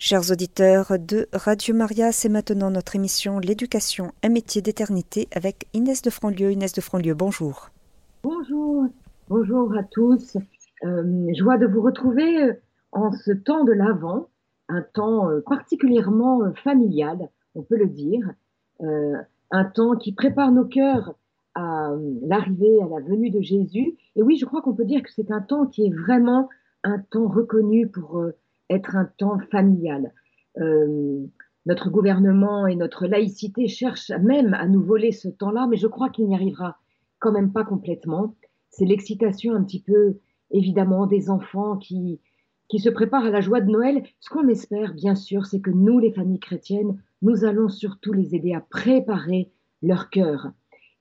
Chers auditeurs de Radio Maria, c'est maintenant notre émission L'éducation, un métier d'éternité avec Inès de Franlieu. Inès de Franlieu, bonjour. Bonjour, bonjour à tous. Euh, joie de vous retrouver euh, en ce temps de l'Avent, un temps euh, particulièrement familial, on peut le dire, un temps qui prépare nos cœurs à l'arrivée, à la venue de Jésus. Et oui, je crois qu'on peut dire que c'est un temps qui est vraiment un temps reconnu pour être un temps familial. Euh, notre gouvernement et notre laïcité cherchent même à nous voler ce temps-là, mais je crois qu'il n'y arrivera quand même pas complètement. C'est l'excitation un petit peu, évidemment, des enfants qui, qui se préparent à la joie de Noël. Ce qu'on espère, bien sûr, c'est que nous, les familles chrétiennes, nous allons surtout les aider à préparer leur cœur.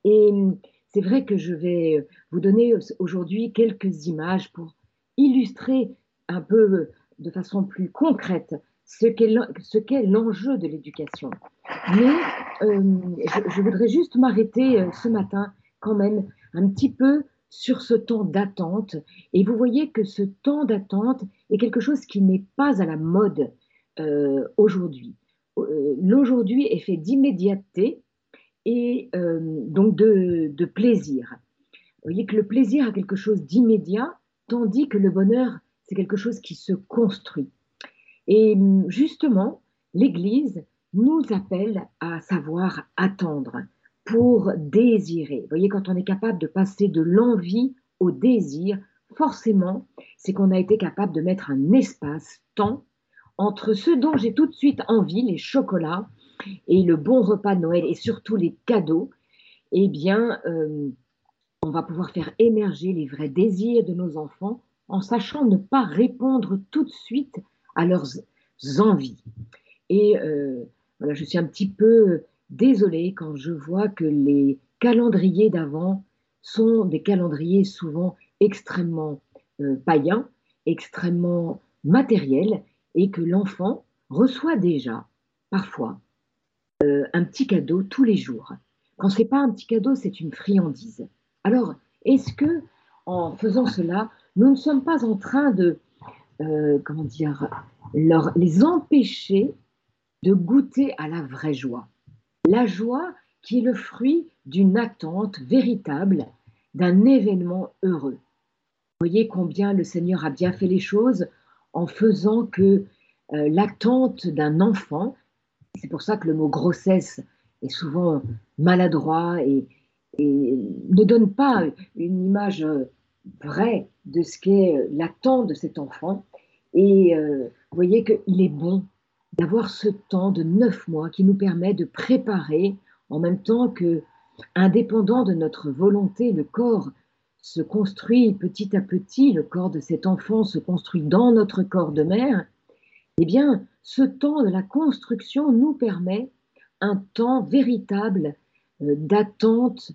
Et c'est vrai que je vais vous donner aujourd'hui quelques images pour illustrer un peu de façon plus concrète ce qu'est l'enjeu de l'éducation. Mais euh, je, voudrais juste m'arrêter euh, ce matin quand même un petit peu sur ce temps d'attente. Et vous voyez que ce temps d'attente est quelque chose qui n'est pas à la mode euh, aujourd'hui. L'aujourd'hui est fait d'immédiateté et donc de, de plaisir. Vous voyez que le plaisir a quelque chose d'immédiat, tandis que le bonheur c'est quelque chose qui se construit. Et justement, l'Église nous appelle à savoir attendre pour désirer. Vous voyez, quand on est capable de passer de l'envie au désir, forcément, c'est qu'on a été capable de mettre un espace, temps, entre ce dont j'ai tout de suite envie, les chocolats et le bon repas de Noël et surtout les cadeaux, eh bien, euh, on va pouvoir faire émerger les vrais désirs de nos enfants en sachant ne pas répondre tout de suite à leurs envies. Et euh, voilà, je suis un petit peu désolée quand je vois que les calendriers d'avant sont des calendriers souvent extrêmement euh, païens, extrêmement matériels, et que l'enfant reçoit déjà, parfois, euh, un petit cadeau tous les jours. Quand ce n'est pas un petit cadeau, c'est une friandise. Alors, est-ce que, en faisant cela, nous ne sommes pas en train de, euh, comment dire, les empêcher de goûter à la vraie joie. La joie qui est le fruit d'une attente véritable, d'un événement heureux. Voyez combien le Seigneur a bien fait les choses en faisant que euh, l'attente d'un enfant, c'est pour ça que le mot grossesse est souvent maladroit et, et ne donne pas une image euh, vrai de ce qu'est euh, l'attente de cet enfant. Et euh, vous voyez qu'il est bon d'avoir ce temps de neuf mois qui nous permet de préparer en même temps que, indépendant de notre volonté, le corps se construit petit à petit, le corps de cet enfant se construit dans notre corps de mère, eh bien, ce temps de la construction nous permet un temps véritable euh, d'attente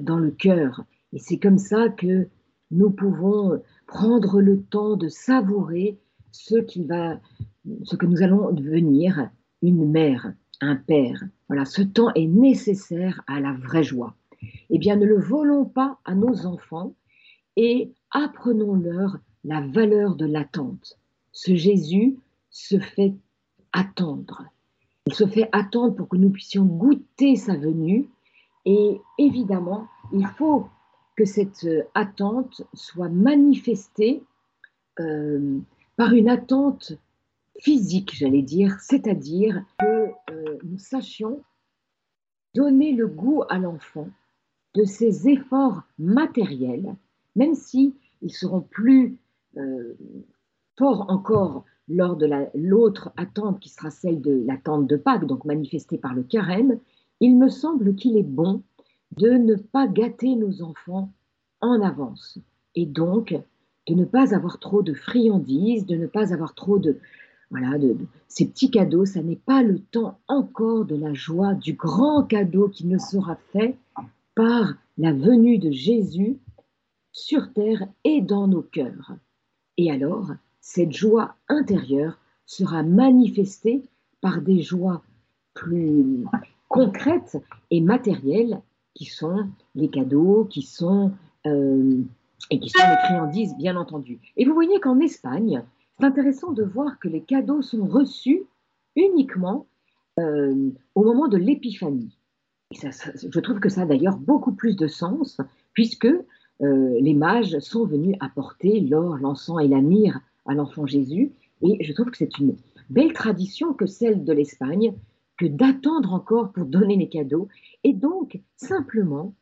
dans le cœur. Et c'est comme ça que nous pouvons prendre le temps de savourer ce, qui va, ce que nous allons devenir une mère, un père. Voilà, ce temps est nécessaire à la vraie joie. Eh bien, ne le volons pas à nos enfants et apprenons-leur la valeur de l'attente. Ce Jésus se fait attendre. Il se fait attendre pour que nous puissions goûter sa venue. Et évidemment, il faut que cette euh, attente soit manifestée euh, par une attente physique, j'allais dire, c'est-à-dire que euh, nous sachions donner le goût à l'enfant de ses efforts matériels, même si ils seront plus forts encore lors de l'autre attente qui sera celle de l'attente de Pâques, donc manifestée par le carême, il me semble qu'il est bon de ne pas gâter nos enfants en avance et donc de ne pas avoir trop de friandises, de ne pas avoir trop de voilà de, ces petits cadeaux. Ça n'est pas le temps encore de la joie du grand cadeau qui ne sera fait par la venue de Jésus sur terre et dans nos cœurs. Et alors, cette joie intérieure sera manifestée par des joies plus concrètes et matérielles qui sont les cadeaux, qui sont euh, et qui sont les friandises, bien entendu. Et vous voyez qu'en Espagne, c'est intéressant de voir que les cadeaux sont reçus uniquement euh, au moment de l'épiphanie. je trouve que ça a d'ailleurs beaucoup plus de sens, puisque euh, les mages sont venus apporter l'or, l'encens et la myrrhe à l'enfant Jésus. Et je trouve que c'est une belle tradition que celle de l'Espagne, que d'attendre encore pour donner les cadeaux, et donc simplement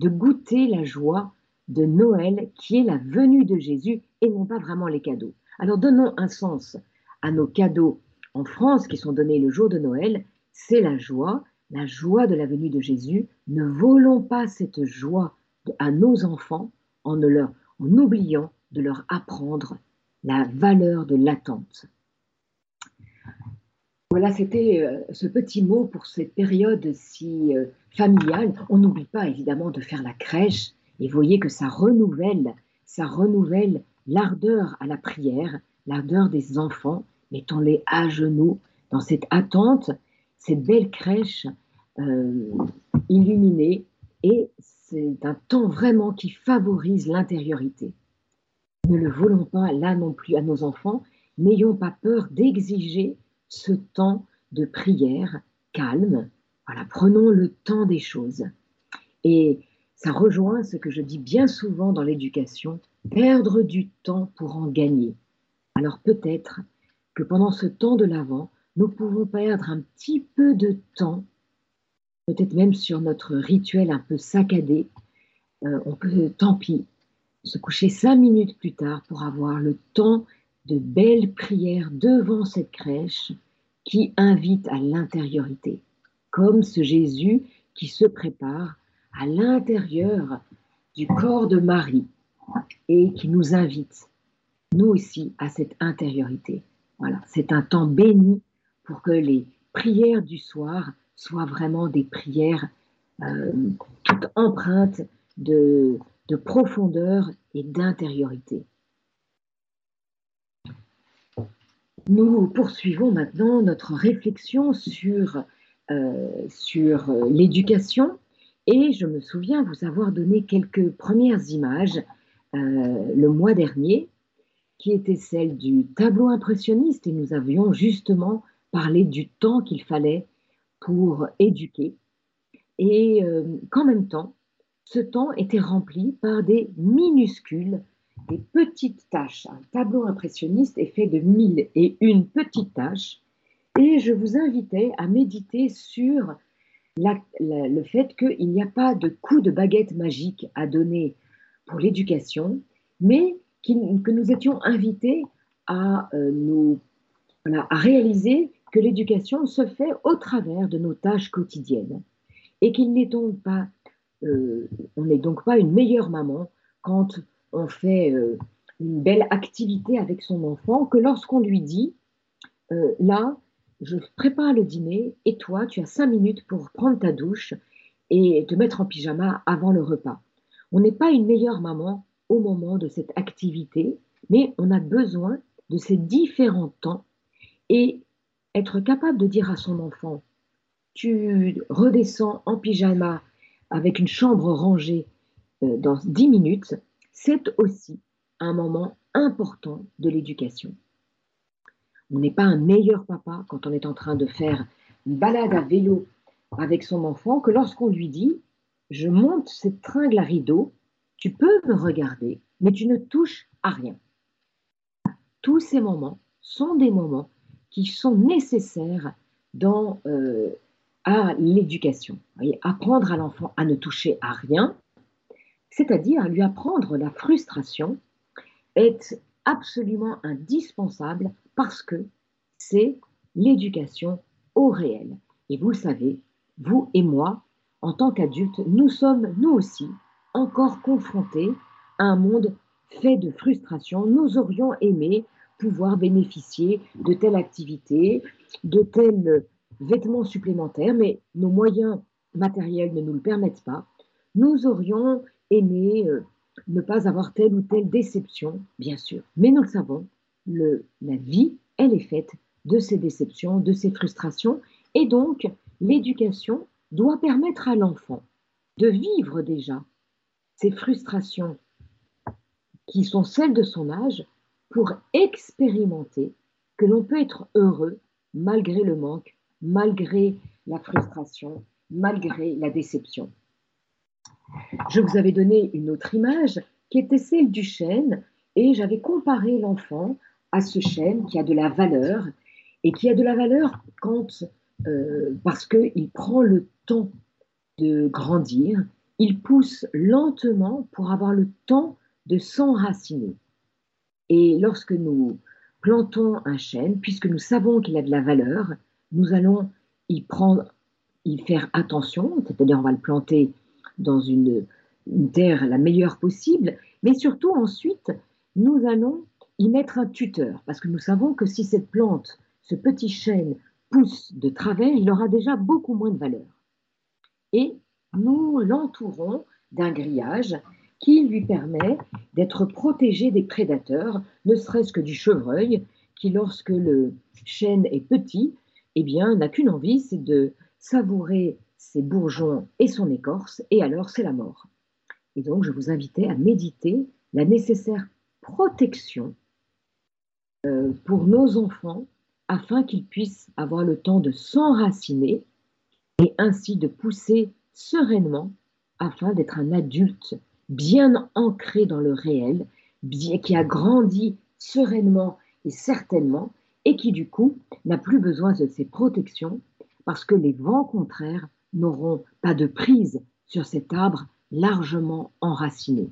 de goûter la joie de Noël qui est la venue de Jésus et non pas vraiment les cadeaux. Alors donnons un sens à nos cadeaux en France qui sont donnés le jour de Noël, c'est la joie, la joie de la venue de Jésus. Ne volons pas cette joie à nos enfants en, oubliant de leur apprendre la valeur de l'attente. Voilà, c'était euh, ce petit mot pour cette période si euh, familiale. On n'oublie pas évidemment de faire la crèche et voyez que ça renouvelle, ça renouvelle l'ardeur à la prière, l'ardeur des enfants, mettons-les à genoux dans cette attente, cette belle crèche euh, illuminée et c'est un temps vraiment qui favorise l'intériorité. Ne le voulons pas là non plus à nos enfants, n'ayons pas peur d'exiger ce temps de prière calme. Voilà, prenons le temps des choses. Et ça rejoint ce que je dis bien souvent dans l'éducation, perdre du temps pour en gagner. Alors peut-être que pendant ce temps de l'avant, nous pouvons perdre un petit peu de temps, peut-être même sur notre rituel un peu saccadé. Euh, on peut, tant pis, se coucher cinq minutes plus tard pour avoir le temps de belles prières devant cette crèche qui invite à l'intériorité, comme ce Jésus qui se prépare à l'intérieur du corps de Marie et qui nous invite, nous aussi, à cette intériorité. Voilà, c'est un temps béni pour que les prières du soir soient vraiment des prières euh, toutes empreintes de, profondeur et d'intériorité. Nous poursuivons maintenant notre réflexion sur, euh, sur l'éducation. Et je me souviens vous avoir donné quelques premières images euh, le mois dernier qui étaient celles du tableau impressionniste. Et nous avions justement parlé du temps qu'il fallait pour éduquer. Et euh, qu'en même temps, ce temps était rempli par des minuscules, des petites tâches. Un tableau impressionniste est fait de mille et une petites tâches et je vous invitais à méditer sur le fait qu'il n'y a pas de coup de baguette magique à donner pour l'éducation, mais que nous étions invités à, euh, nous, réaliser que l'éducation se fait au travers de nos tâches quotidiennes et qu'il n'est donc pas, euh, on n'est donc pas une meilleure maman quand on fait euh, une belle activité avec son enfant que lorsqu'on lui dit là, je prépare le dîner et toi, tu as cinq minutes pour prendre ta douche et te mettre en pyjama avant le repas. On n'est pas une meilleure maman au moment de cette activité, mais on a besoin de ces différents temps et être capable de dire à son enfant, tu redescends en pyjama avec une chambre rangée euh, dans dix minutes, c'est aussi un moment important de l'éducation. On n'est pas un meilleur papa quand on est en train de faire une balade à vélo avec son enfant que lorsqu'on lui dit Je monte cette tringle à rideau, tu peux me regarder, mais tu ne touches à rien. Tous ces moments sont des moments qui sont nécessaires euh, à l'éducation. Apprendre à l'enfant à ne toucher à rien, c'est-à-dire lui apprendre la frustration, est absolument indispensable parce que c'est l'éducation au réel. Et vous le savez, vous et moi, en tant qu'adultes, nous sommes nous aussi encore confrontés à un monde fait de frustration. Nous aurions aimé pouvoir bénéficier de telle activité, de tels vêtements supplémentaires, mais nos moyens matériels ne nous le permettent pas. Nous aurions aimé euh, ne pas avoir telle ou telle déception, bien sûr. Mais nous le savons, la vie, elle est faite de ces déceptions, de ces frustrations. Et donc, l'éducation doit permettre à l'enfant de vivre déjà ces frustrations qui sont celles de son âge pour expérimenter que l'on peut être heureux malgré le manque, malgré la frustration, malgré la déception. Je vous avais donné une autre image qui était celle du chêne et j'avais comparé l'enfant à ce chêne qui a de la valeur et qui a de la valeur quand, euh, parce qu'il prend le temps de grandir, il pousse lentement pour avoir le temps de s'enraciner. Et lorsque nous plantons un chêne, puisque nous savons qu'il a de la valeur, nous allons y prendre, y faire attention, c'est-à-dire on va le planter dans une, terre la meilleure possible, mais surtout ensuite, nous allons y mettre un tuteur, parce que nous savons que si cette plante, ce petit chêne, pousse de travers, il aura déjà beaucoup moins de valeur. Et nous l'entourons d'un grillage qui lui permet d'être protégé des prédateurs, ne serait-ce que du chevreuil, qui lorsque le chêne est petit, eh bien, n'a qu'une envie, c'est de savourer ses bourgeons et son écorce, et alors c'est la mort. Et donc, je vous invitais à méditer la nécessaire protection euh, pour nos enfants afin qu'ils puissent avoir le temps de s'enraciner et ainsi de pousser sereinement afin d'être un adulte bien ancré dans le réel, qui a grandi sereinement et certainement, et qui du coup n'a plus besoin de ces protections parce que les vents contraires n'auront pas de prise sur cet arbre largement enraciné.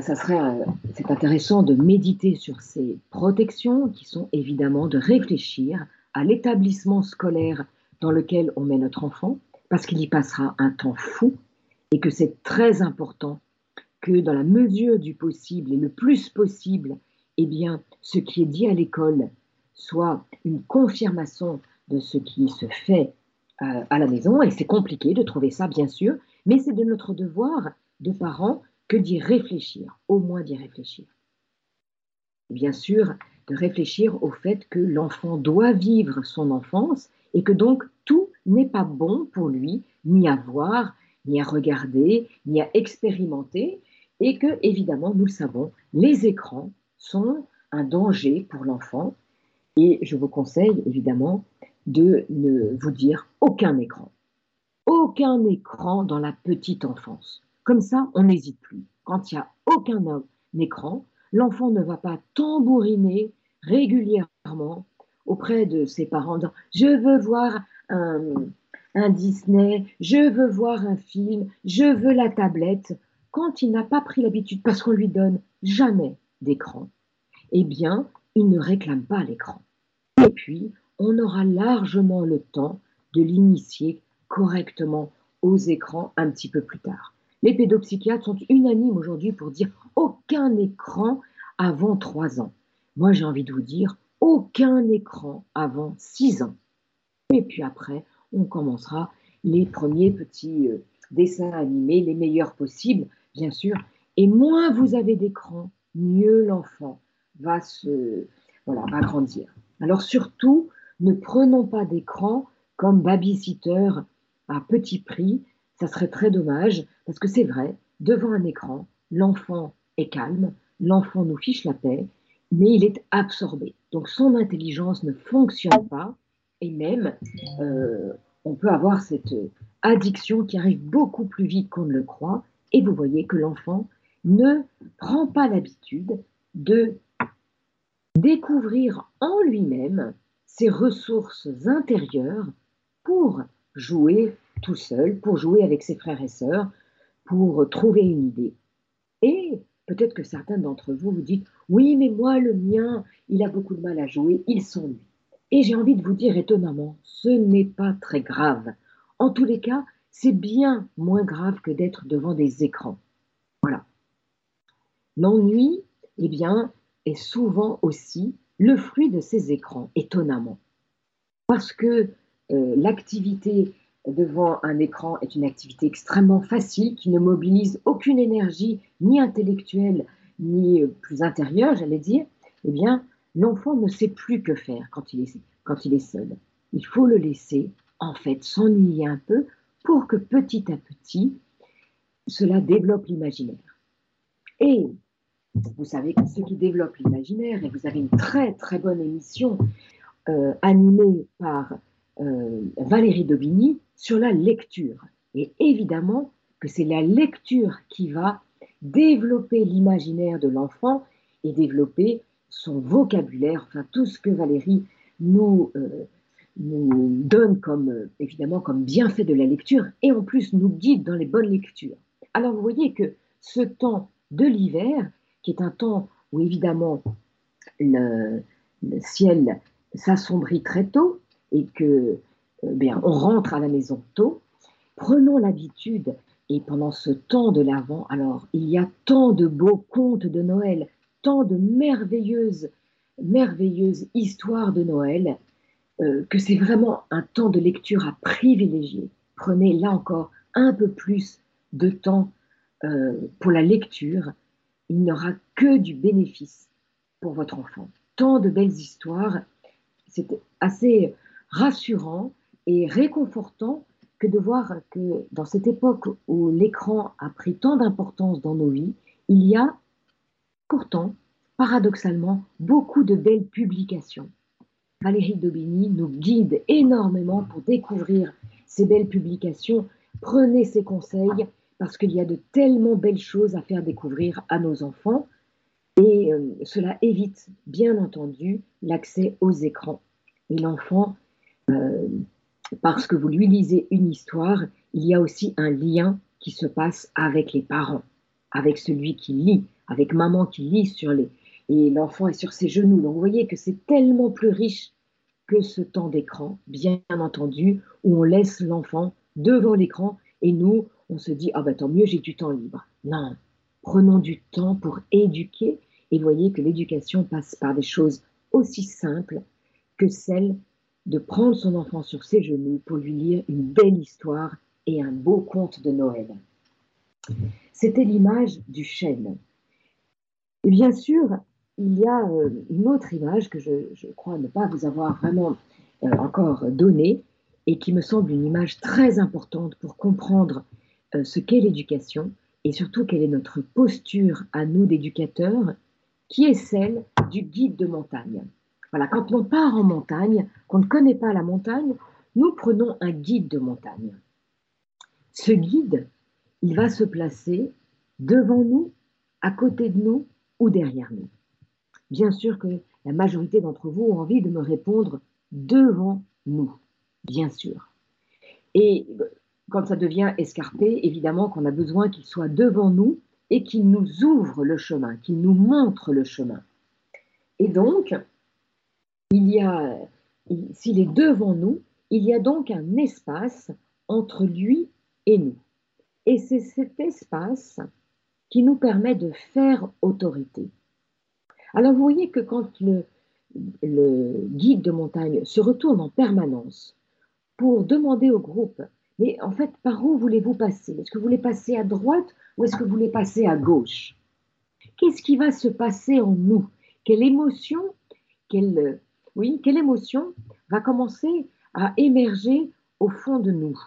Ça serait, c'est intéressant de méditer sur ces protections qui sont évidemment de réfléchir à l'établissement scolaire dans lequel on met notre enfant, parce qu'il y passera un temps fou et que c'est très important que dans la mesure du possible et le plus possible, eh bien, ce qui est dit à l'école soit une confirmation de ce qui se fait euh, à la maison. Et c'est compliqué de trouver ça, bien sûr, mais c'est de notre devoir de parents que d'y réfléchir, au moins d'y réfléchir. bien sûr, de réfléchir au fait que l'enfant doit vivre son enfance et que donc tout n'est pas bon pour lui, ni à voir, ni à regarder, ni à expérimenter, et que, évidemment, nous le savons, les écrans sont un danger pour l'enfant, et je vous conseille, évidemment, de ne vous dire aucun écran. Aucun écran dans la petite enfance. Comme ça, on n'hésite plus. Quand il n'y a aucun écran, l'enfant ne va pas tambouriner régulièrement auprès de ses parents Je veux voir un, un Disney, je veux voir un film, je veux la tablette, quand il n'a pas pris l'habitude, parce qu'on lui donne jamais d'écran, eh bien, il ne réclame pas l'écran. Et puis, on aura largement le temps de l'initier correctement aux écrans un petit peu plus tard. Les pédopsychiatres sont unanimes aujourd'hui pour dire aucun écran avant 3 ans. Moi, j'ai envie de vous dire aucun écran avant 6 ans. Et puis après, on commencera les premiers petits euh, dessins animés, les meilleurs possibles, bien sûr. Et moins vous avez d'écran, mieux l'enfant va se voilà, va grandir. Alors surtout, ne prenons pas d'écran comme babysitter à petit prix. Ça serait très dommage parce que c'est vrai, devant un écran, l'enfant est calme, l'enfant nous fiche la paix, mais il est absorbé. Donc son intelligence ne fonctionne pas et même, euh, on peut avoir cette addiction qui arrive beaucoup plus vite qu'on ne le croit. Et vous voyez que l'enfant ne prend pas l'habitude de découvrir en lui-même ses ressources intérieures pour jouer tout seul, pour jouer avec ses frères et sœurs, pour trouver une idée. Et peut-être que certains d'entre vous vous dites, oui, mais moi, le mien, il a beaucoup de mal à jouer, il s'ennuie. Et j'ai envie de vous dire étonnamment, ce n'est pas très grave. En tous les cas, c'est bien moins grave que d'être devant des écrans. Voilà. L'ennui, eh bien, est souvent aussi le fruit de ces écrans, étonnamment. Parce que euh, l'activité devant un écran est une activité extrêmement facile qui ne mobilise aucune énergie, ni intellectuelle, ni euh, plus intérieure, j'allais dire, eh bien, l'enfant ne sait plus que faire quand il, est, quand il est seul. Il faut le laisser, en fait, s'ennuyer un peu pour que petit à petit, cela développe l'imaginaire. Et vous savez que ceux qui développent l'imaginaire, et vous avez une très très bonne émission euh, animée par euh, Valérie Daubigny sur la lecture. Et évidemment que c'est la lecture qui va développer l'imaginaire de l'enfant et développer son vocabulaire, enfin tout ce que Valérie nous, euh, nous donne comme, évidemment, comme bienfait de la lecture et en plus nous guide dans les bonnes lectures. Alors vous voyez que ce temps de l'hiver, qui est un temps où évidemment le, ciel s'assombrit très tôt et que euh, bien, on rentre à la maison tôt, prenons l'habitude, et pendant ce temps de l'Avent, alors il y a tant de beaux contes de Noël, tant de merveilleuses, histoires de Noël, euh, que c'est vraiment un temps de lecture à privilégier. Prenez là encore un peu plus de temps euh, pour la lecture, il n'aura que du bénéfice pour votre enfant. Tant de belles histoires, c'est assez rassurant et réconfortant que de voir que dans cette époque où l'écran a pris tant d'importance dans nos vies, il y a pourtant, paradoxalement, beaucoup de belles publications. Valérie Daubigny nous guide énormément pour découvrir ces belles publications. Prenez ses conseils parce qu'il y a de tellement belles choses à faire découvrir à nos enfants et euh, cela évite bien entendu l'accès aux écrans. Et l'enfant, euh, parce que vous lui lisez une histoire, il y a aussi un lien qui se passe avec les parents, avec celui qui lit, avec maman qui lit sur les... Et l'enfant est sur ses genoux. Donc vous voyez que c'est tellement plus riche que ce temps d'écran, bien entendu, où on laisse l'enfant devant l'écran et nous, on se dit, ah ben tant mieux, j'ai du temps libre. Non, prenons du temps pour éduquer et voyez que l'éducation passe par des choses aussi simples que celle de prendre son enfant sur ses genoux pour lui lire une belle histoire et un beau conte de Noël. C'était l'image du chêne. Et bien sûr, il y a euh, une autre image que je, crois ne pas vous avoir vraiment euh, encore donnée et qui me semble une image très importante pour comprendre ce qu'est l'éducation et surtout quelle est notre posture à nous d'éducateurs, qui est celle du guide de montagne. Voilà, quand on part en montagne, qu'on ne connaît pas la montagne, nous prenons un guide de montagne. Ce guide, il va se placer devant nous, à côté de nous ou derrière nous. Bien sûr que la majorité d'entre vous ont envie de me répondre devant nous, bien sûr. Et quand ça devient escarpé, évidemment qu'on a besoin qu'il soit devant nous et qu'il nous ouvre le chemin, qu'il nous montre le chemin. Et donc, s'il est devant nous, il y a donc un espace entre lui et nous. Et c'est cet espace qui nous permet de faire autorité. Alors vous voyez que quand le guide de montagne se retourne en permanence pour demander au groupe mais en fait, par où voulez-vous passer? Est-ce que vous voulez passer à droite ou est-ce que vous voulez passer à gauche? Qu'est-ce qui va se passer en nous? Quelle émotion, oui, quelle émotion va commencer à émerger au fond de nous?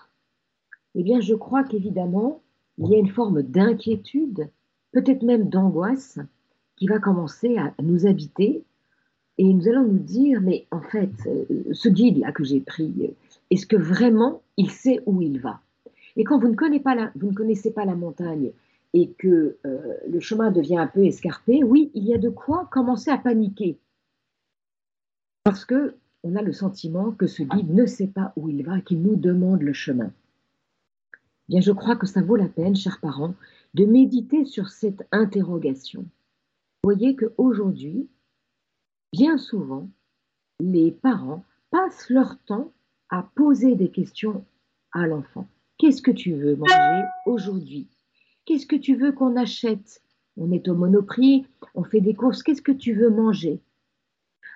Eh bien, je crois qu'évidemment, il y a une forme d'inquiétude, peut-être même d'angoisse, qui va commencer à nous habiter. Et nous allons nous dire, mais en fait, euh, ce guide-là que j'ai pris, est-ce que vraiment il sait où il va? Et quand vous ne, connaissez pas la, montagne et que euh, le chemin devient un peu escarpé, oui, il y a de quoi commencer à paniquer. Parce que on a le sentiment que ce guide ne sait pas où il va, qu'il nous demande le chemin. Bien, je crois que ça vaut la peine, chers parents, de méditer sur cette interrogation. Vous voyez qu'aujourd'hui, bien souvent, les parents passent leur temps à poser des questions à l'enfant. Qu'est-ce que tu veux manger aujourd'hui? Qu'est-ce que tu veux qu'on achète? On est au monoprix, on fait des courses, qu'est-ce que tu veux manger?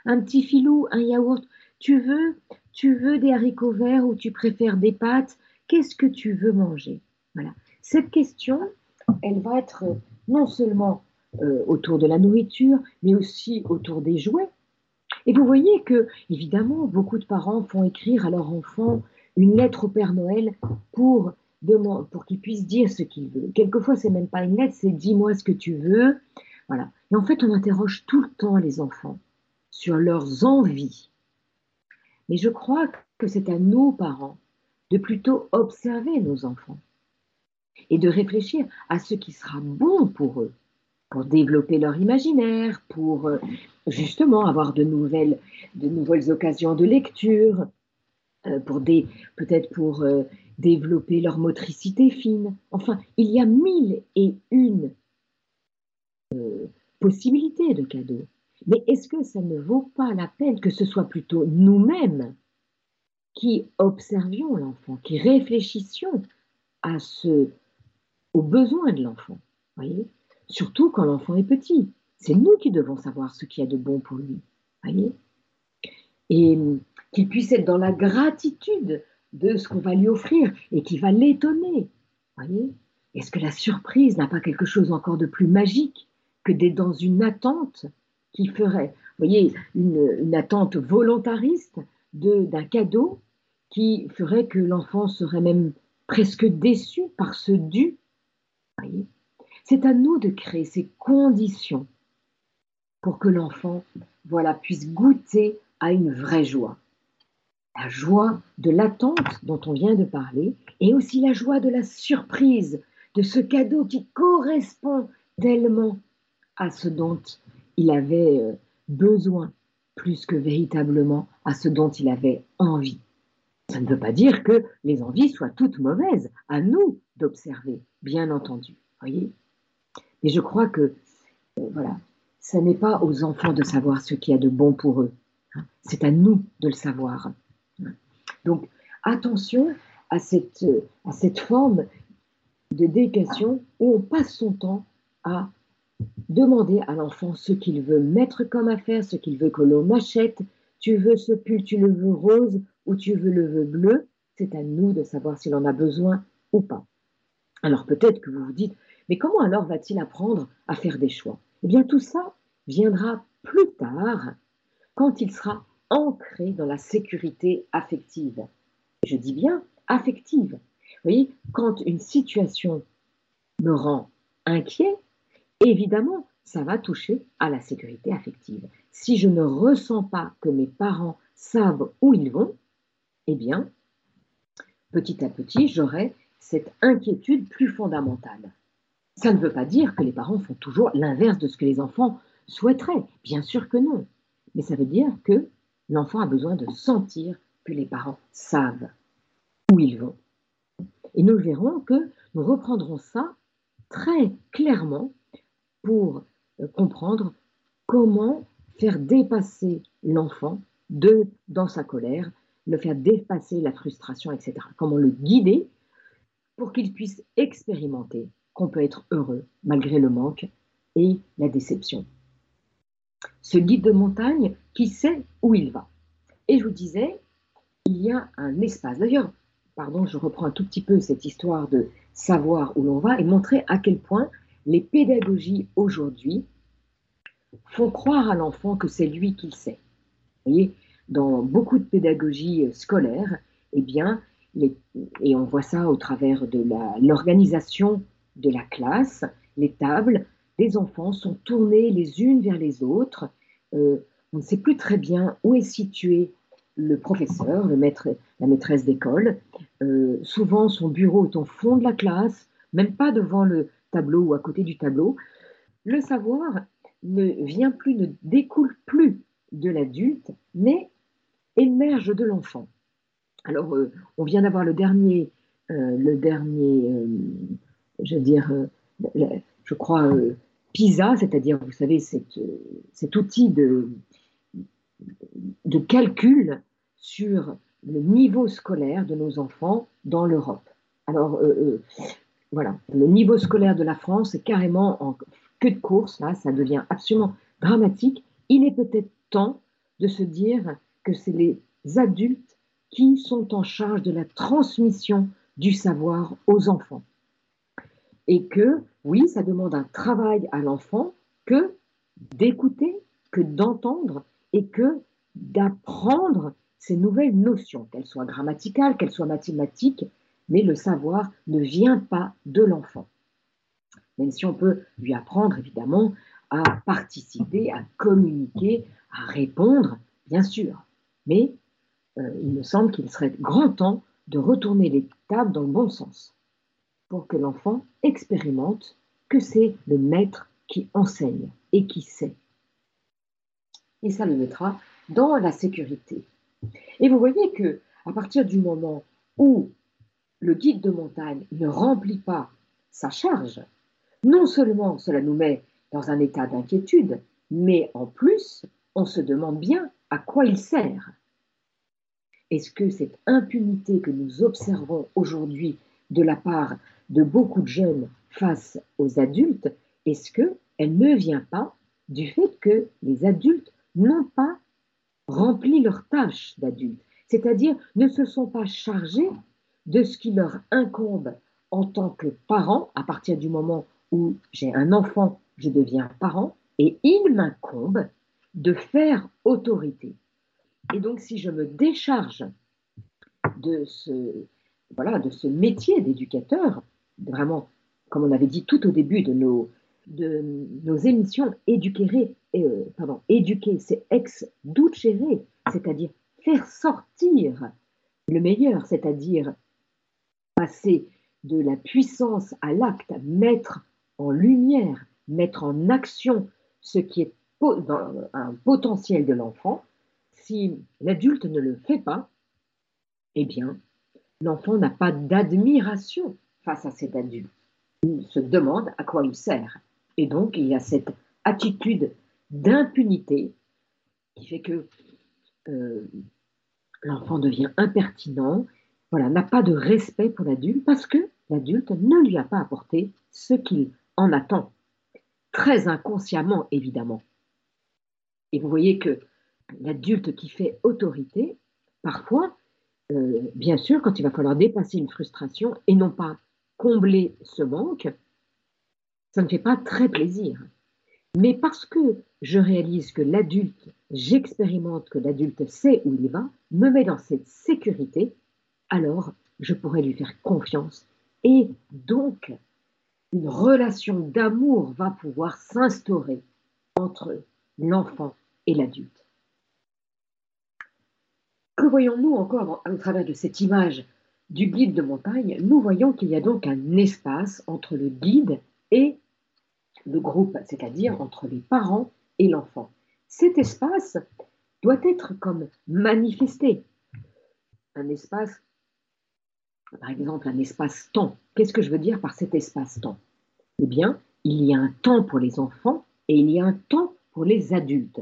Un petit filou, un yaourt Tu veux tu veux des haricots verts ou tu préfères des pâtes? Qu'est-ce que tu veux manger? Voilà. Cette question, elle va être non seulement euh, autour de la nourriture, mais aussi autour des jouets. Et vous voyez que, évidemment, beaucoup de parents font écrire à leur enfant une lettre au Père Noël pour, pour qu'il puisse dire ce qu'il veut. Quelquefois, c'est même pas une lettre, c'est dis-moi ce que tu veux. Voilà. Et en fait, on interroge tout le temps les enfants sur leurs envies. Mais je crois que c'est à nos parents de plutôt observer nos enfants et de réfléchir à ce qui sera bon pour eux, pour développer leur imaginaire, pour euh, justement avoir de nouvelles, de nouvelles occasions de lecture, euh, pour peut-être pour euh, développer leur motricité fine. Enfin, il y a mille et une possibilités de cadeaux. Mais est-ce que ça ne vaut pas la peine que ce soit plutôt nous-mêmes qui observions l'enfant, qui réfléchissions à ce, aux besoins de l'enfant, voyez? Surtout quand l'enfant est petit. C'est nous qui devons savoir ce qu'il y a de bon pour lui, voyez? Et qu'il puisse être dans la gratitude de ce qu'on va lui offrir et qui va l'étonner, voyez? Est-ce que la surprise n'a pas quelque chose encore de plus magique que d'être dans une attente qui ferait, voyez, une, une attente volontariste d'un cadeau qui ferait que l'enfant serait même presque déçu par ce dû? C'est à nous de créer ces conditions pour que l'enfant voilà, puisse goûter à une vraie joie. La joie de l'attente dont on vient de parler et aussi la joie de la surprise, de ce cadeau qui correspond tellement à ce dont il avait euh, besoin, plus que véritablement à ce dont il avait envie. Ça ne veut pas dire que les envies soient toutes mauvaises, à nous d'observer, bien entendu. Voyez Mais je crois que, euh, voilà, ce n'est pas aux enfants de savoir ce qu'il y a de bon pour eux. Hein. C'est à nous de le savoir. Donc, attention à cette, à cette forme de décation où on passe son temps à demander à l'enfant ce qu'il veut mettre comme affaire, ce qu'il veut que l'on achète. Tu veux ce pull, tu le veux rose ou tu veux le veux bleu. C'est à nous de savoir s'il en a besoin ou pas. Alors peut-être que vous vous dites, mais comment alors va-t-il apprendre à faire des choix? Eh bien tout ça viendra plus tard quand il sera ancré dans la sécurité affective. Je dis bien affective. Vous voyez, quand une situation me rend inquiet, évidemment, ça va toucher à la sécurité affective. Si je ne ressens pas que mes parents savent où ils vont, eh bien, petit à petit, j'aurai cette inquiétude plus fondamentale. Ça ne veut pas dire que les parents font toujours l'inverse de ce que les enfants souhaiteraient. Bien sûr que non. Mais ça veut dire que l'enfant a besoin de sentir que les parents savent où ils vont. Et nous verrons que nous reprendrons ça très clairement pour euh, comprendre comment faire dépasser l'enfant de dans sa colère, le faire dépasser la frustration, etc. Comment le guider pour qu'il puisse expérimenter qu'on peut être heureux malgré le manque et la déception. Ce guide de montagne qui sait où il va. Et je vous disais, il y a un espace. D'ailleurs, pardon, je reprends un tout petit peu cette histoire de savoir où l'on va et montrer à quel point les pédagogies aujourd'hui font croire à l'enfant que c'est lui qui sait. Vous voyez, dans beaucoup de pédagogies scolaires, eh bien, et on voit ça au travers de l'organisation de la classe, les tables des enfants sont tournées les unes vers les autres. Euh, on ne sait plus très bien où est situé le professeur, le maître, la maîtresse d'école. Euh, souvent, son bureau est au fond de la classe, même pas devant le, tableau ou à côté du tableau, le savoir ne vient plus, ne découle plus de l'adulte, mais émerge de l'enfant. Alors, euh, on vient d'avoir le dernier, le dernier, je veux dire, je crois, PISA, c'est-à-dire, vous savez, cet outil de, de calcul sur le niveau scolaire de nos enfants dans l'Europe. Alors, voilà, le niveau scolaire de la France est carrément en queue de course, là, ça devient absolument dramatique. Il est peut-être temps de se dire que c'est les adultes qui sont en charge de la transmission du savoir aux enfants. Et que, oui, ça demande un travail à l'enfant que d'écouter, que d'entendre et que d'apprendre ces nouvelles notions, qu'elles soient grammaticales, qu'elles soient mathématiques, mais le savoir ne vient pas de l'enfant. Même si on peut lui apprendre évidemment à participer, à communiquer, à répondre, bien sûr. Mais euh, il me semble qu'il serait grand temps de retourner les tables dans le bon sens pour que l'enfant expérimente que c'est le maître qui enseigne et qui sait. Et ça le mettra dans la sécurité. Et vous voyez que à partir du moment où le guide de montagne ne remplit pas sa charge, non seulement cela nous met dans un état d'inquiétude, mais en plus, on se demande bien à quoi il sert. Est-ce que cette impunité que nous observons aujourd'hui de la part de beaucoup de jeunes face aux adultes, est-ce qu'elle ne vient pas du fait que les adultes n'ont pas rempli leur tâche d'adultes, c'est-à-dire ne se sont pas chargés de ce qui leur incombe en tant que parents à partir du moment où j'ai un enfant, je deviens parent, et il m'incombe de faire autorité. Et donc, si je me décharge de ce, voilà, de ce métier d'éducateur, vraiment, comme on avait dit tout au début de nos, émissions, éduquer, euh, c'est ex ducere, c'est-à-dire faire sortir le meilleur, c'est-à-dire passer de la puissance à l'acte, mettre en lumière, mettre en action ce qui est un potentiel de l'enfant, si l'adulte ne le fait pas, eh bien, l'enfant n'a pas d'admiration face à cet adulte. Il se demande à quoi il sert. Et donc, il y a cette attitude d'impunité qui fait que euh, l'enfant devient impertinent, voilà, n'a pas de respect pour l'adulte parce que l'adulte ne lui a pas apporté ce qu'il en attend. Très inconsciemment, évidemment. Et vous voyez que l'adulte qui fait autorité, parfois, euh, bien sûr, quand il va falloir dépasser une frustration et non pas combler ce manque, ça ne fait pas très plaisir. Mais parce que je réalise que l'adulte, j'expérimente que l'adulte sait où il va, me met dans cette sécurité, alors je pourrais lui faire confiance. Et donc, une relation d'amour va pouvoir s'instaurer entre l'enfant et l'adulte. Que voyons-nous encore au travers de cette image du guide de montagne Nous voyons qu'il y a donc un espace entre le guide et le groupe, c'est-à-dire entre les parents et l'enfant. Cet espace doit être comme manifesté. Un espace, par exemple, un espace-temps. Qu'est-ce que je veux dire par cet espace-temps? Eh bien, il y a un temps pour les enfants et il y a un temps pour les adultes.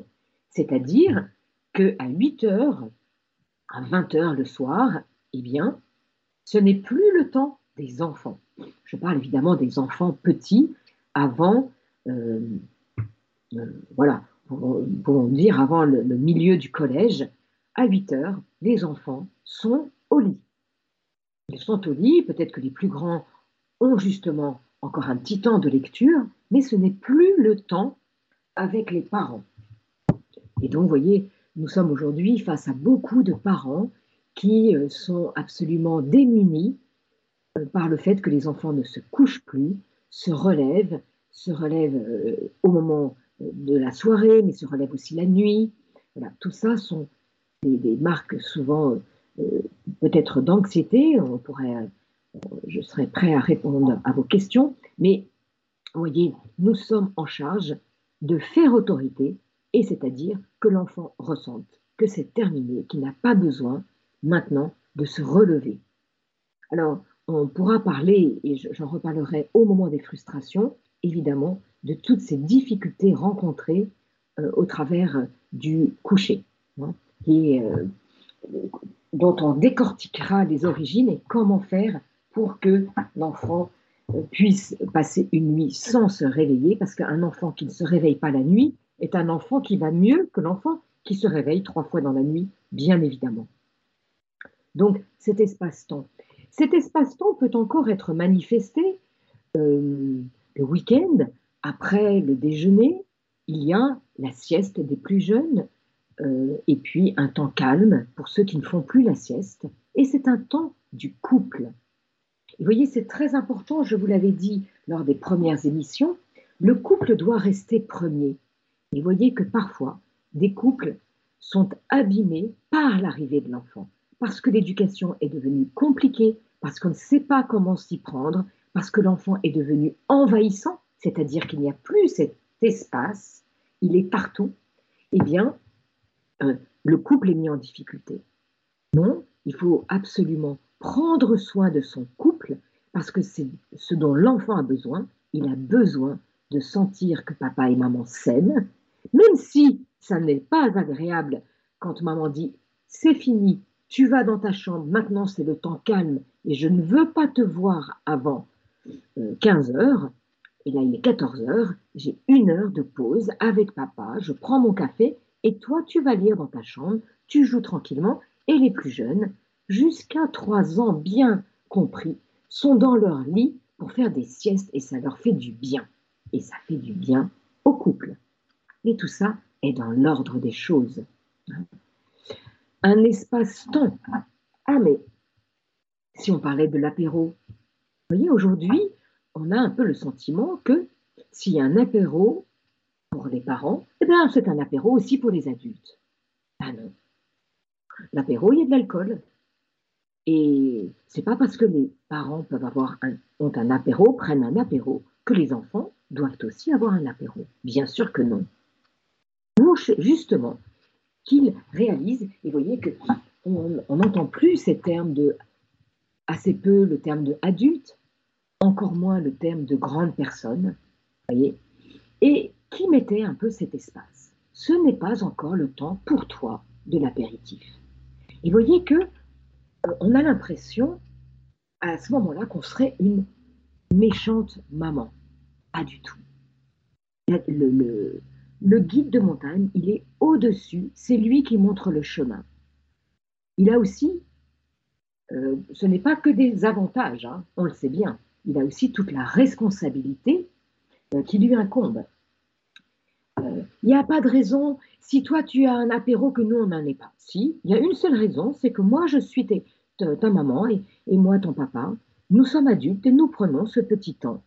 C'est-à-dire qu'à 8 heures, à 20 heures le soir, eh bien, ce n'est plus le temps des enfants. Je parle évidemment des enfants petits avant, euh, euh, voilà, pour, dire avant le, milieu du collège, à 8 heures, les enfants sont au lit. Ils sont au lit, peut-être que les plus grands ont justement encore un petit temps de lecture, mais ce n'est plus le temps avec les parents. Et donc, vous voyez, nous sommes aujourd'hui face à beaucoup de parents qui euh, sont absolument démunis par le fait que les enfants ne se couchent plus, se relèvent, se relèvent euh, au moment euh, de la soirée, mais se relèvent aussi la nuit. Voilà, tout ça sont des, marques souvent euh, peut-être d'anxiété. On pourrait, je serais prêt à répondre à vos questions, mais voyez, nous sommes en charge de faire autorité, et c'est-à-dire que l'enfant ressente que c'est terminé, qu'il n'a pas besoin maintenant de se relever. Alors, on pourra parler, et j'en reparlerai au moment des frustrations, évidemment, de toutes ces difficultés rencontrées euh, au travers du coucher, hein, et, euh, dont on décortiquera les origines et comment faire pour que l'enfant euh, puisse passer une nuit sans se réveiller, parce qu'un enfant qui ne se réveille pas la nuit est un enfant qui va mieux que l'enfant qui se réveille trois fois dans la nuit, bien évidemment. Donc cet espace-temps. Cet espace-temps peut encore être manifesté le week-end, après le déjeuner, il y a la sieste des plus jeunes euh, et puis un temps calme pour ceux qui ne font plus la sieste. Et c'est un temps du couple. vous voyez, c'est très important, je vous l'avais dit lors des premières émissions, Le couple doit rester premier. Et voyez que parfois, des couples sont abîmés par l'arrivée de l'enfant, parce que l'éducation est devenue compliquée, parce qu'on ne sait pas comment s'y prendre, parce que l'enfant est devenu envahissant, c'est-à-dire qu'il n'y a plus cet espace, il est partout, eh bien, euh, le couple est mis en difficulté. Non, il faut absolument prendre soin de son couple parce que c'est ce dont l'enfant a besoin. Il a besoin de sentir que papa et maman s'aiment, même si ça n'est pas agréable quand maman dit c'est fini, tu vas dans ta chambre, maintenant c'est le temps calme et je ne veux pas te voir avant 15 euh, heures. Et là, il est 14 heures, j'ai une heure de pause avec papa, je prends mon café et toi, tu vas lire dans ta chambre, tu joues tranquillement et les plus jeunes, jusqu'à 3 ans bien compris, sont dans leur lit pour faire des siestes et ça leur fait du bien. Et ça fait du bien au couple. Et tout ça est dans l'ordre des choses. Un espace-temps. Ah mais, si on parlait de l'apéro, vous voyez, aujourd'hui, on a un peu le sentiment que s'il y a un apéro pour les parents, eh bien, c'est un apéro aussi pour les adultes. Ah non. L'apéro, il y a de l'alcool. Et c'est pas parce que les parents peuvent avoir un, ont un apéro, prennent un apéro, que les enfants doivent aussi avoir un apéro. Bien sûr que non. Justement qu'ils réalisent, et vous voyez que on n'entend plus ces termes de assez peu le terme de adulte, encore moins le terme de grande personne, voyez, et qui mettait un peu cet espace? Ce n'est pas encore le temps pour toi de l'apéritif. Et voyez que euh, on a l'impression à ce moment-là qu'on serait une méchante maman. Pas du tout. Le guide de montagne, il est au-dessus, c'est lui qui montre le chemin. Il a aussi euh, ce n'est pas que des avantages, hein, on le sait bien. Il a aussi toute la responsabilité euh, qui lui incombe. Euh, il n'y a pas de raison, si toi tu as un apéro que nous on n'en est pas. Si, il y a une seule raison, c'est que moi je suis ta, maman et, moi ton papa. Nous sommes adultes et nous prenons ce petit temps.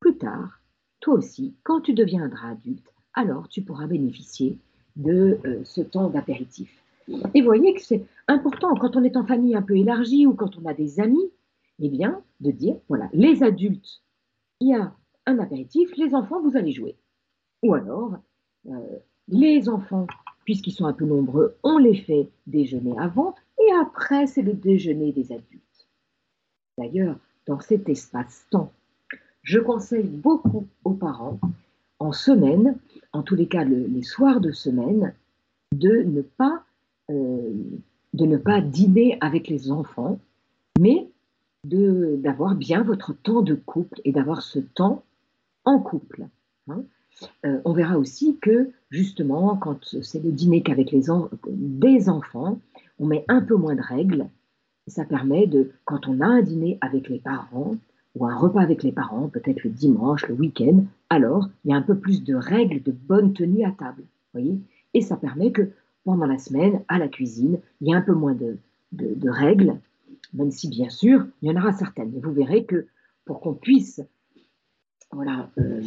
Plus tard, toi aussi, quand tu deviendras adulte, alors tu pourras bénéficier de ce temps d'apéritif. Et voyez que c'est important quand on est en famille un peu élargie ou quand on a des amis, eh bien, de dire, voilà, les adultes, il y a un apéritif, les enfants, vous allez jouer. Ou alors, euh, les enfants, puisqu'ils sont un peu nombreux, on les fait déjeuner avant et après, c'est le déjeuner des adultes. D'ailleurs, dans cet espace-temps, je conseille beaucoup aux parents, en semaine, en tous les cas les soirs de semaine, de ne pas euh, de ne pas dîner avec les enfants, mais d'avoir bien votre temps de couple et d'avoir ce temps en couple. Hein. Euh, on verra aussi que justement, quand c'est le dîner qu'avec les des enfants, on met un peu moins de règles. Ça permet de, quand on a un dîner avec les parents ou un repas avec les parents, peut-être le dimanche, le week-end, alors il y a un peu plus de règles de bonne tenue à table. Voyez et ça permet que pendant la semaine, à la cuisine, il y a un peu moins de, règles, même si bien sûr, il y en aura certaines. Mais vous verrez que pour qu'on puisse voilà, euh,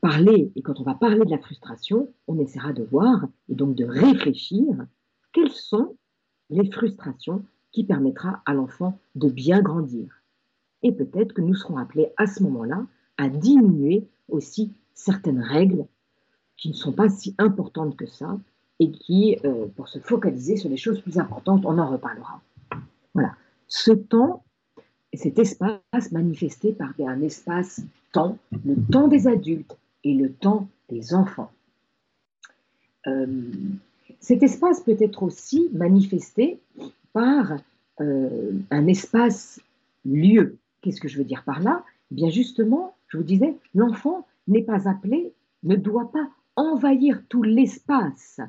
parler, et quand on va parler de la frustration, on essaiera de voir et donc de réfléchir quelles sont les frustrations qui permettra à l'enfant de bien grandir. Et peut-être que nous serons appelés à ce moment-là à diminuer aussi certaines règles qui ne sont pas si importantes que ça et qui, euh, pour se focaliser sur les choses plus importantes, on en reparlera. Voilà. Ce temps, cet espace manifesté par un espace-temps, le temps des adultes et le temps des enfants. Euh, cet espace peut être aussi manifesté par euh, un espace-lieu. Qu'est-ce que je veux dire par là? Eh Bien justement, je vous disais, l'enfant n'est pas appelé, ne doit pas envahir tout l'espace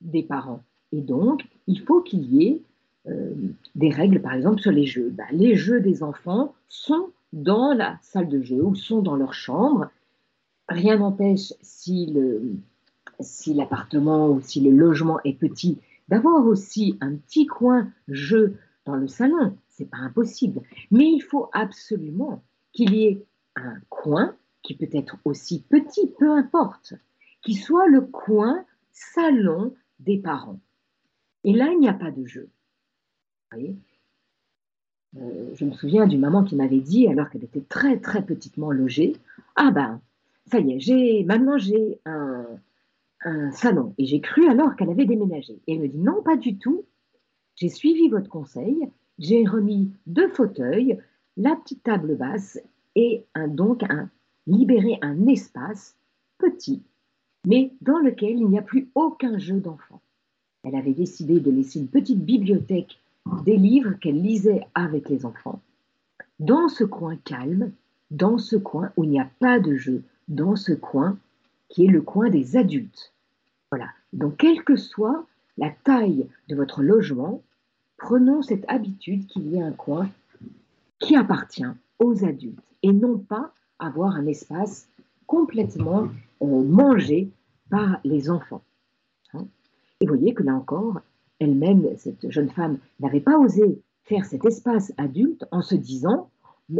des parents. Et donc, il faut qu'il y ait euh, des règles, par exemple, sur les jeux. Ben, les jeux des enfants sont dans la salle de jeu ou sont dans leur chambre. Rien n'empêche, si, si l'appartement ou si le logement est petit, d'avoir aussi un petit coin jeu dans le salon. C'est pas impossible. Mais il faut absolument qu'il y ait un coin qui peut être aussi petit, peu importe, qui soit le coin salon des parents. Et là, il n'y a pas de jeu. Vous voyez? Euh, je me souviens d'une maman qui m'avait dit, alors qu'elle était très très petitement logée, ah ben, ça y est, j'ai maintenant j'ai un, un salon. Et j'ai cru alors qu'elle avait déménagé. Et elle me dit, non, pas du tout. J'ai suivi votre conseil, j'ai remis deux fauteuils, la petite table basse et un, donc un, libéré un espace petit, mais dans lequel il n'y a plus aucun jeu d'enfant. Elle avait décidé de laisser une petite bibliothèque des livres qu'elle lisait avec les enfants, dans ce coin calme, dans ce coin où il n'y a pas de jeu, dans ce coin qui est le coin des adultes. Voilà. Donc, quelle que soit la taille de votre logement, prenons cette habitude qu'il y ait un coin qui appartient aux adultes et non pas avoir un espace complètement euh, mangé par les enfants. Hein. et vous voyez que là encore, elle-même, cette jeune femme, n'avait pas osé faire cet espace adulte en se disant,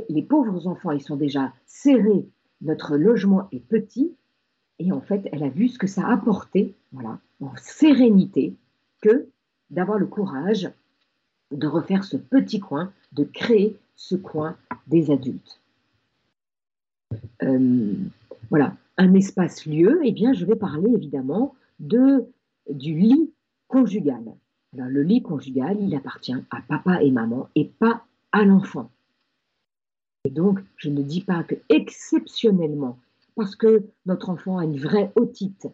les pauvres enfants, ils sont déjà serrés, notre logement est petit, et en fait, elle a vu ce que ça apportait, voilà, en sérénité, que d'avoir le courage de refaire ce petit coin, de créer ce coin des adultes. Euh, voilà, un espace-lieu, eh bien, je vais parler évidemment de, du lit conjugal le lit conjugal, il appartient à papa et maman et pas à l'enfant. Et donc, je ne dis pas que exceptionnellement, parce que notre enfant a une vraie otite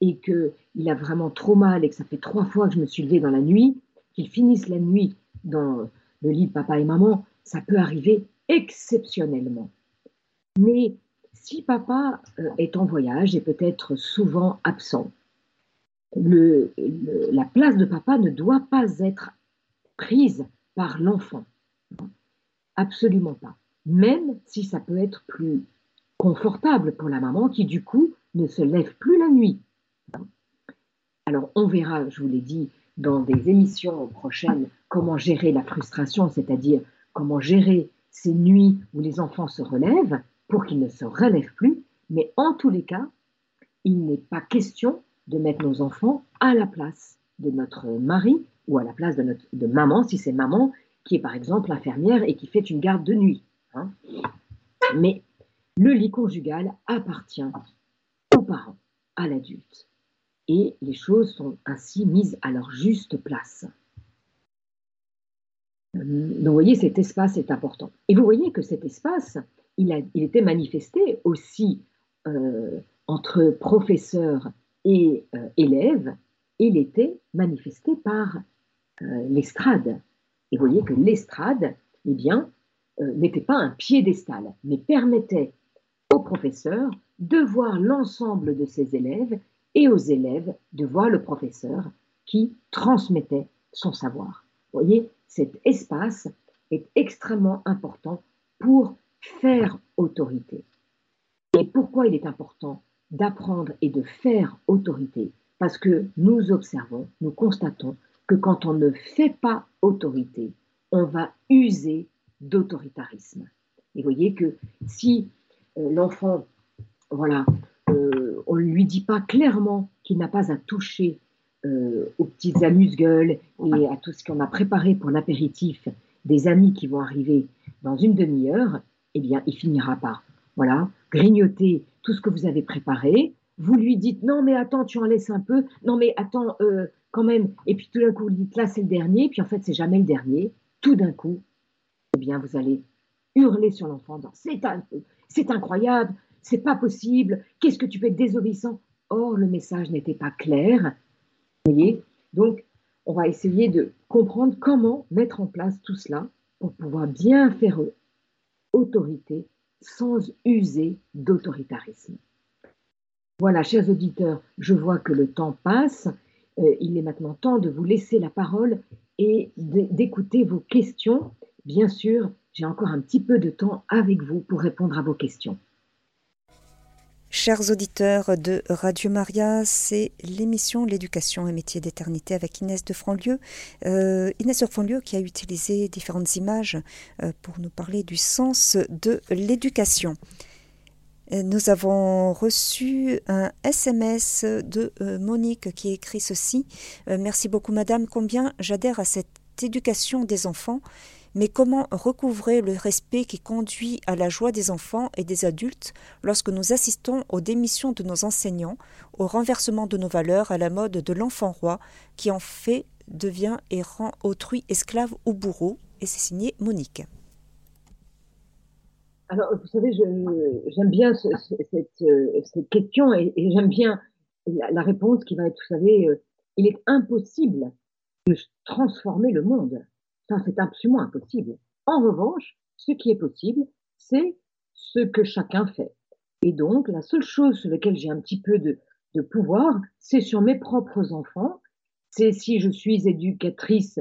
et qu'il a vraiment trop mal et que ça fait trois fois que je me suis levée dans la nuit, qu'il finisse la nuit dans le lit de papa et maman, ça peut arriver exceptionnellement. Mais si papa euh, est en voyage et peut-être souvent absent, la place de papa ne doit pas être prise par l'enfant. Absolument pas. Même si ça peut être plus confortable pour la maman qui, du coup, ne se lève plus la nuit. Alors, on verra, je vous l'ai dit, dans des émissions prochaines, comment gérer la frustration, c'est-à-dire comment gérer ces nuits où les enfants se relèvent pour qu'ils ne se relèvent plus. Mais en tous les cas, il n'est pas question de mettre nos enfants à la place de notre mari ou à la place de, maman, si c'est maman qui est par exemple infirmière et qui fait une garde de nuit. Hein. Mais le lit conjugal appartient aux parents, à l'adulte. Et les choses sont ainsi mises à leur juste place. Donc vous voyez, cet espace est important. Et vous voyez que cet espace, il, était manifesté aussi euh, entre professeurs et euh, élève, il était manifesté par euh, l'estrade. Et vous voyez que l'estrade, eh bien, euh, n'était pas un piédestal, mais permettait aux professeurs de voir l'ensemble de ses élèves et aux élèves de voir le professeur qui transmettait son savoir. Vous voyez, cet espace est extrêmement important pour faire autorité. Et pourquoi il est important d'apprendre et de faire autorité? Parce que nous observons, nous constatons que quand on ne fait pas autorité, on va user d'autoritarisme. Et vous voyez que si euh, l'enfant, voilà, on ne lui dit pas clairement qu'il n'a pas à toucher euh, aux petites amuse-gueules et à tout ce qu'on a préparé pour l'apéritif des amis qui vont arriver dans une demi-heure, eh bien, il finira par, voilà, grignoter tout ce que vous avez préparé. Vous lui dites non mais attends tu en laisses un peu, non mais attends euh, quand même. Et puis tout d'un coup vous dites là c'est le dernier, puis en fait c'est jamais le dernier. Tout d'un coup, eh bien vous allez hurler sur l'enfant c'est c'est incroyable, c'est pas possible. Qu'est-ce que tu être désobéissant? Or le message n'était pas clair. Vous voyez? Donc on va essayer de comprendre comment mettre en place tout cela pour pouvoir bien faire autorité sans user d'autoritarisme. Voilà, chers auditeurs, je vois que le temps passe. Euh, il est maintenant temps de vous laisser la parole et d'écouter vos questions. Bien sûr, j'ai encore un petit peu de temps avec vous pour répondre à vos questions. Chers auditeurs de Radio Maria, c'est l'émission L'éducation et métier d'éternité avec Inès de Franlieu. Euh, Inès de Franlieu qui a utilisé différentes images euh, pour nous parler du sens de l'éducation. Nous avons reçu un SMS de euh, Monique qui écrit ceci. Euh, merci beaucoup Madame, combien j'adhère à cette éducation des enfants, mais comment recouvrer le respect qui conduit à la joie des enfants et des adultes lorsque nous assistons aux démissions de nos enseignants, au renversement de nos valeurs à la mode de l'enfant roi qui en fait devient et rend autrui esclave ou bourreau? Et c'est signé Monique. Alors, vous savez, j'aime bien euh, cette, question et, j'aime bien la, réponse qui va être, vous savez, euh, il est impossible de transformer le monde. Ça, c'est absolument impossible. En revanche, ce qui est possible, c'est ce que chacun fait. Et donc, la seule chose sur laquelle j'ai un petit peu de, pouvoir, c'est sur mes propres enfants. C'est si je suis éducatrice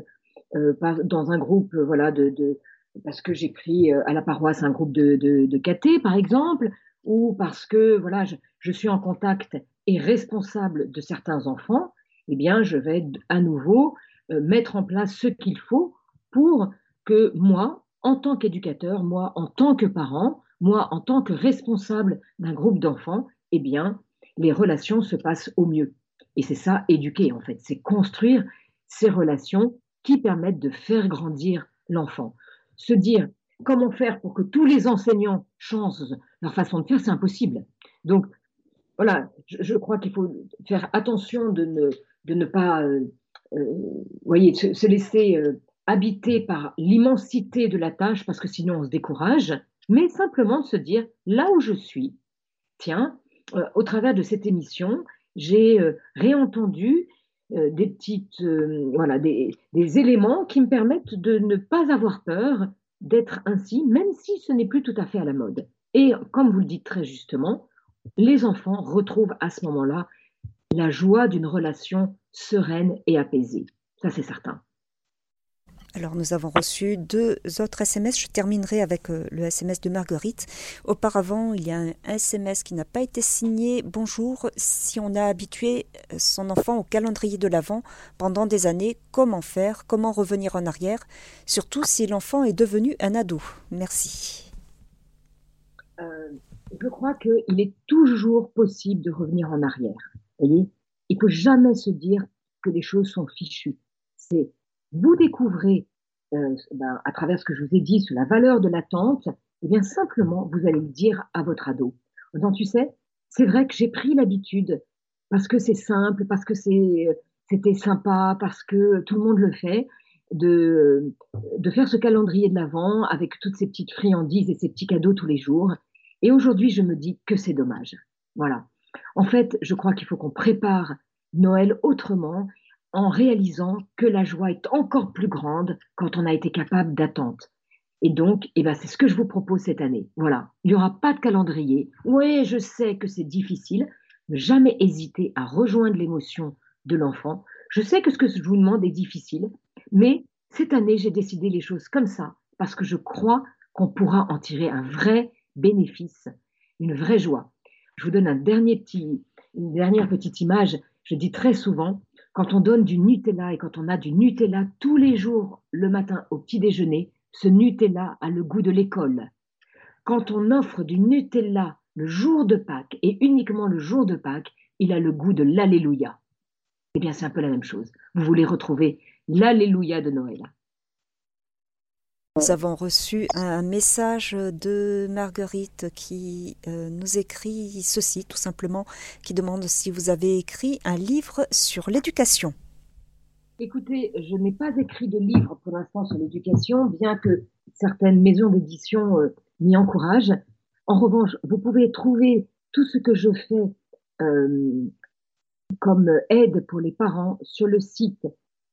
euh, dans un groupe, voilà, de parce que j'ai pris euh, à la paroisse un groupe de, de, de par exemple, ou parce que voilà, je, suis en contact et responsable de certains enfants, eh bien, je vais à nouveau euh, mettre en place ce qu'il faut pour que moi, en tant qu'éducateur, moi, en tant que parent, moi, en tant que responsable d'un groupe d'enfants, eh bien, les relations se passent au mieux. Et c'est ça, éduquer, en fait, c'est construire ces relations qui permettent de faire grandir l'enfant se dire comment faire pour que tous les enseignants changent leur façon de faire, c'est impossible. Donc, voilà, je, crois qu'il faut faire attention de ne, de ne pas, euh, euh, voyez, se, laisser euh, habiter par l'immensité de la tâche, parce que sinon on se décourage, mais simplement se dire, là où je suis, tiens, au travers de cette émission, j'ai réentendu euh, des petites, euh, voilà, des, éléments qui me permettent de ne pas avoir peur d'être ainsi, même si ce n'est plus tout à fait à la mode. Et comme vous le dites très justement, les enfants retrouvent à ce moment-là la joie d'une relation sereine et apaisée. Ça, c'est certain. Alors nous avons reçu deux autres SMS. Je terminerai avec euh, le SMS de Marguerite. Auparavant, il y a un SMS qui n'a pas été signé. Bonjour, si on a habitué euh, son enfant au calendrier de l'Avent pendant des années, comment faire? Comment revenir en arrière? Surtout si l'enfant est devenu un ado. Merci. Euh, je crois qu'il est toujours possible de revenir en arrière. Vous voyez? Il ne faut jamais se dire que les choses sont fichues. C'est vous découvrez euh, ben, à travers ce que je vous ai dit sur la valeur de l'attente, eh bien simplement vous allez le dire à votre ado. Donc tu sais, c'est vrai que j'ai pris l'habitude parce que c'est simple, parce que c'est c'était sympa, parce que tout le monde le fait, de, de faire ce calendrier de l'Avent avec toutes ces petites friandises et ces petits cadeaux tous les jours. Et aujourd'hui, je me dis que c'est dommage. Voilà. En fait, je crois qu'il faut qu'on prépare Noël autrement en réalisant que la joie est encore plus grande quand on a été capable d'attente. Et donc, eh ben, c'est ce que je vous propose cette année. Voilà, il n'y aura pas de calendrier. Oui, je sais que c'est difficile. Ne jamais hésiter à rejoindre l'émotion de l'enfant. Je sais que ce que je vous demande est difficile, mais cette année, j'ai décidé les choses comme ça parce que je crois qu'on pourra en tirer un vrai bénéfice, une vraie joie. Je vous donne un dernier petit, une dernière petite image. Je dis très souvent, quand on donne du Nutella et quand on a du Nutella tous les jours le matin au petit déjeuner, ce Nutella a le goût de l'école. Quand on offre du Nutella le jour de Pâques et uniquement le jour de Pâques, il a le goût de l'Alléluia. Eh bien, c'est un peu la même chose. Vous voulez retrouver l'Alléluia de Noël. Nous avons reçu un message de Marguerite qui euh, nous écrit ceci, tout simplement, qui demande si vous avez écrit un livre sur l'éducation. Écoutez, je n'ai pas écrit de livre pour l'instant sur l'éducation, bien que certaines maisons d'édition euh, m'y encouragent. En revanche, vous pouvez trouver tout ce que je fais euh, comme aide pour les parents sur le site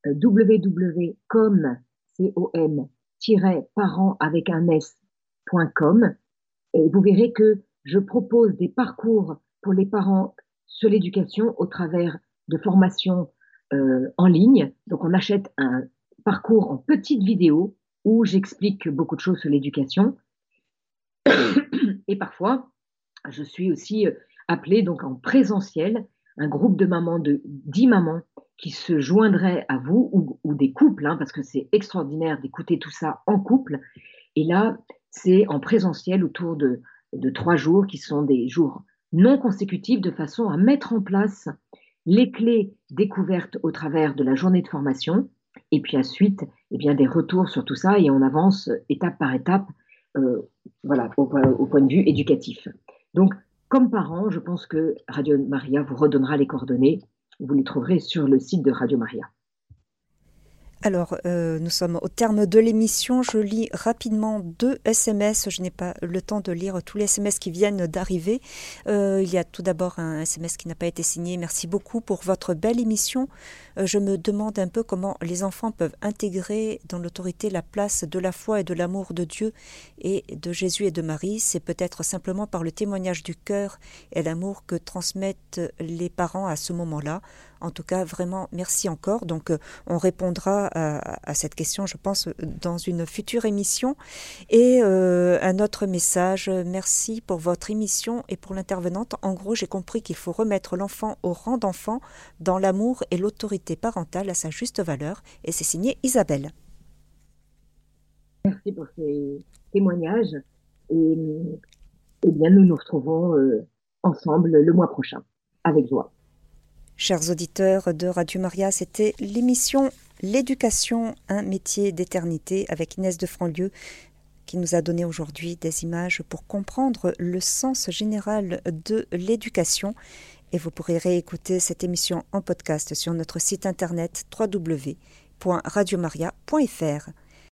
www.com.com parents avec un s.com et vous verrez que je propose des parcours pour les parents sur l'éducation au travers de formations euh, en ligne. Donc on achète un parcours en petite vidéo où j'explique beaucoup de choses sur l'éducation. Et parfois, je suis aussi appelée donc en présentiel, un groupe de mamans de 10 mamans qui se joindraient à vous ou, des couples, hein, parce que c'est extraordinaire d'écouter tout ça en couple. Et là, c'est en présentiel autour de trois jours qui sont des jours non consécutifs de façon à mettre en place les clés découvertes au travers de la journée de formation et puis ensuite eh bien, des retours sur tout ça et on avance étape par étape euh, voilà, au, au, point de vue éducatif. Donc, comme parent, je pense que Radio Maria vous redonnera les coordonnées. Vous les trouverez sur le site de Radio Maria. Alors, euh, nous sommes au terme de l'émission. Je lis rapidement deux SMS. Je n'ai pas le temps de lire tous les SMS qui viennent d'arriver. Euh, il y a tout d'abord un SMS qui n'a pas été signé. Merci beaucoup pour votre belle émission. Euh, je me demande un peu comment les enfants peuvent intégrer dans l'autorité la place de la foi et de l'amour de Dieu et de Jésus et de Marie. C'est peut-être simplement par le témoignage du cœur et l'amour que transmettent les parents à ce moment-là. En tout cas, vraiment, merci encore. Donc, on répondra à, cette question, je pense, dans une future émission. Et euh, un autre message, merci pour votre émission et pour l'intervenante. En gros, j'ai compris qu'il faut remettre l'enfant au rang d'enfant dans l'amour et l'autorité parentale à sa juste valeur. Et c'est signé Isabelle. Merci pour ces témoignages. Et, eh bien, nous nous retrouvons euh, ensemble le mois prochain, avec joie. Chers auditeurs de Radio Maria, c'était l'émission L'éducation, un métier d'éternité avec Inès de Franlieu qui nous a donné aujourd'hui des images pour comprendre le sens général de l'éducation. Et vous pourrez réécouter cette émission en podcast sur notre site internet www.radiomaria.fr.